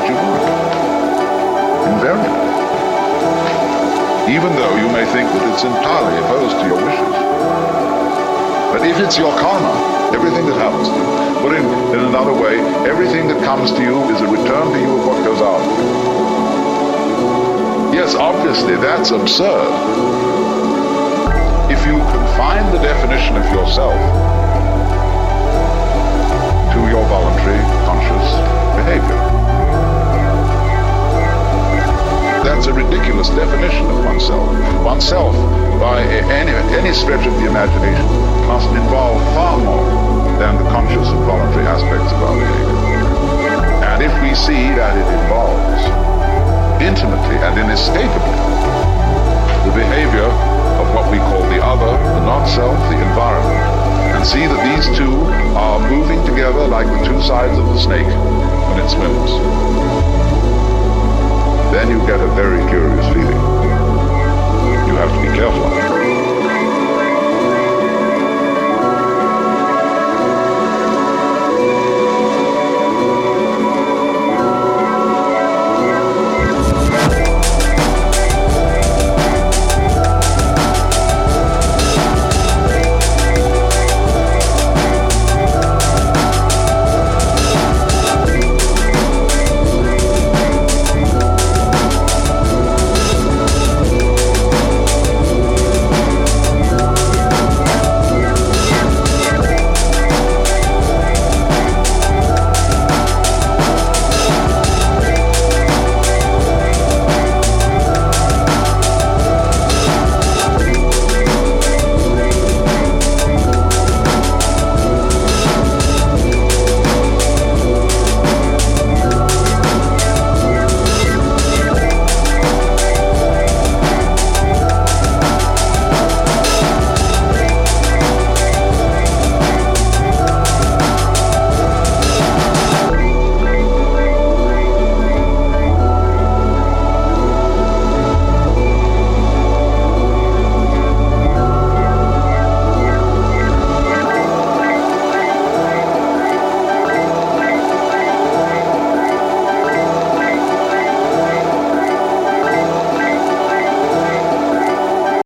what you want. Invariably. Even though you may think that it's entirely opposed to your wishes. But if it's your karma, everything that happens to you, put in, in another way, everything that comes to you is a return to you of what goes out. Yes, obviously, that's absurd. If you confine the definition of yourself that's a ridiculous definition of oneself. Oneself, by any, any stretch of the imagination, must involve far more than the conscious and voluntary aspects of our behavior. And if we see that it involves intimately and inescapably the behavior of what we call the other, the not-self, the environment, and see that these two are moving together like the two sides of the snake when it swims, then you get a very curious feeling. You have to be careful